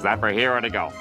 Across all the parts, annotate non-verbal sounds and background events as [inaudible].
Is that for here or to go? [laughs]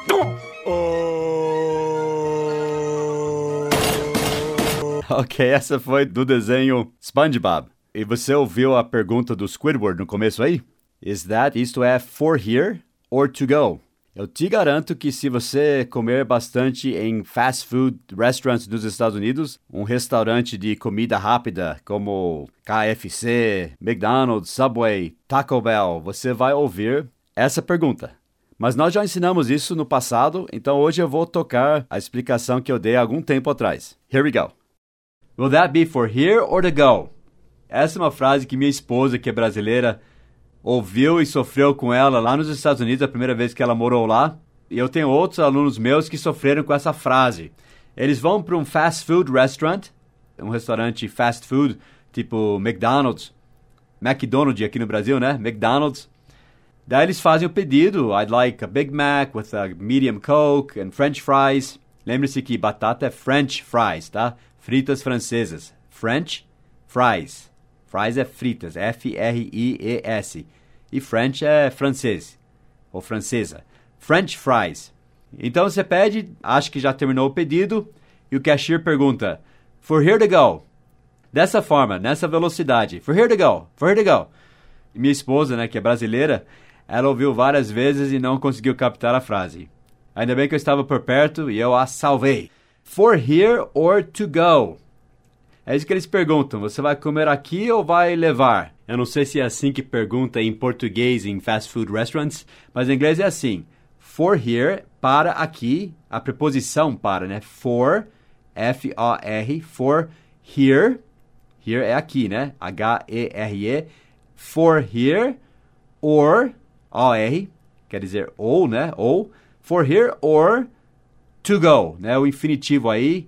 Ok, essa foi do desenho SpongeBob. E você ouviu a pergunta do Squidward no começo aí? Is that, isto é, for here or to go? Eu te garanto que se você comer bastante em fast food restaurants dos Estados Unidos, um restaurante de comida rápida como KFC, McDonald's, Subway, Taco Bell, você vai ouvir essa pergunta. Mas nós já ensinamos isso no passado, então hoje eu vou tocar a explicação que eu dei algum tempo atrás. Here we go. Will that be for here or to go? Essa é uma frase que minha esposa, que é brasileira, ouviu e sofreu com ela lá nos Estados Unidos a primeira vez que ela morou lá. E eu tenho outros alunos meus que sofreram com essa frase. Eles vão para um fast food restaurant, um restaurante fast food, tipo McDonald's, McDonald's aqui no Brasil, né? McDonald's. Daí eles fazem o pedido, I'd like a Big Mac with a medium Coke and French fries. Lembre-se que batata é French fries, tá? Fritas francesas. French fries. Fries é fritas, F-R-I-E-S. E French é francês, ou francesa. French fries. Então você pede, acha que já terminou o pedido, e o cashier pergunta, for here to go. Dessa forma, nessa velocidade, for here to go, for here to go. E minha esposa, né, que é brasileira, ela ouviu várias vezes e não conseguiu captar a frase. Ainda bem que eu estava por perto e eu a salvei. For here or to go. É isso que eles perguntam: você vai comer aqui ou vai levar? Eu não sei se é assim que pergunta em português em fast food restaurants, mas em inglês é assim: for here, para aqui, a preposição para, né? For, F-O-R, for here. Here é aqui, né? H-E-R-E. For here, or, O-R, quer dizer ou, né? Ou, for here or to go, né? O infinitivo aí,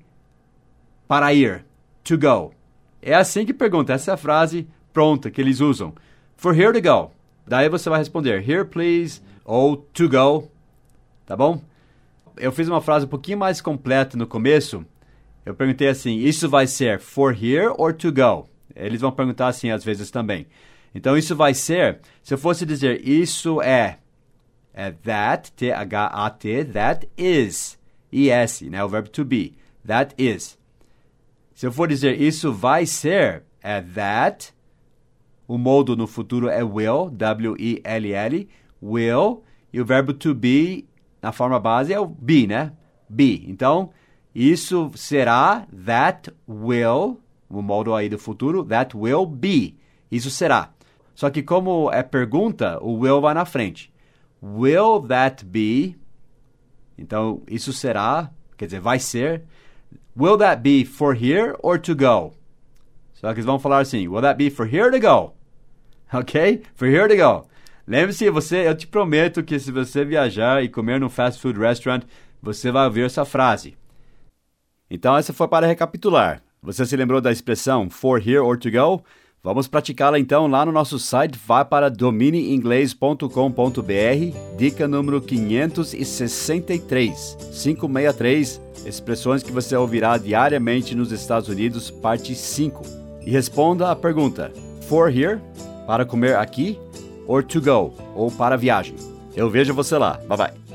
para ir to go. É assim que pergunta, essa é a frase pronta que eles usam. For here to go. Daí você vai responder here please ou to go. Tá bom? Eu fiz uma frase um pouquinho mais completa no começo. Eu perguntei assim: isso vai ser for here or to go? Eles vão perguntar assim às vezes também. Então isso vai ser, se eu fosse dizer isso é, é that, T-H-A-T, that is, I-S, né? O verbo to be. That is. Se eu for dizer isso vai ser, é that. O modo no futuro é will, W-I-L-L, will. E o verbo to be, na forma base, é o be, né? Be. Então, isso será, that will, o modo aí do futuro, that will be. Isso será. Só que como é pergunta, o will vai na frente. Will that be? Então, isso será, quer dizer, vai ser. Will that be for here or to go? Só que eles vão falar assim: Will that be for here to go? [laughs] Ok? For here to go. Lembre-se, você, eu te prometo que se você viajar e comer num fast food restaurant, você vai ouvir essa frase. Então, essa foi para recapitular. Você se lembrou da expressão for here or to go? Vamos praticá-la então lá no nosso site. Vá para domineinglês.com.br, dica número 563, 563 expressões que você ouvirá diariamente nos Estados Unidos, parte 5. E responda a pergunta: For here, para comer aqui, or to go, ou para viagem. Eu vejo você lá. Bye bye.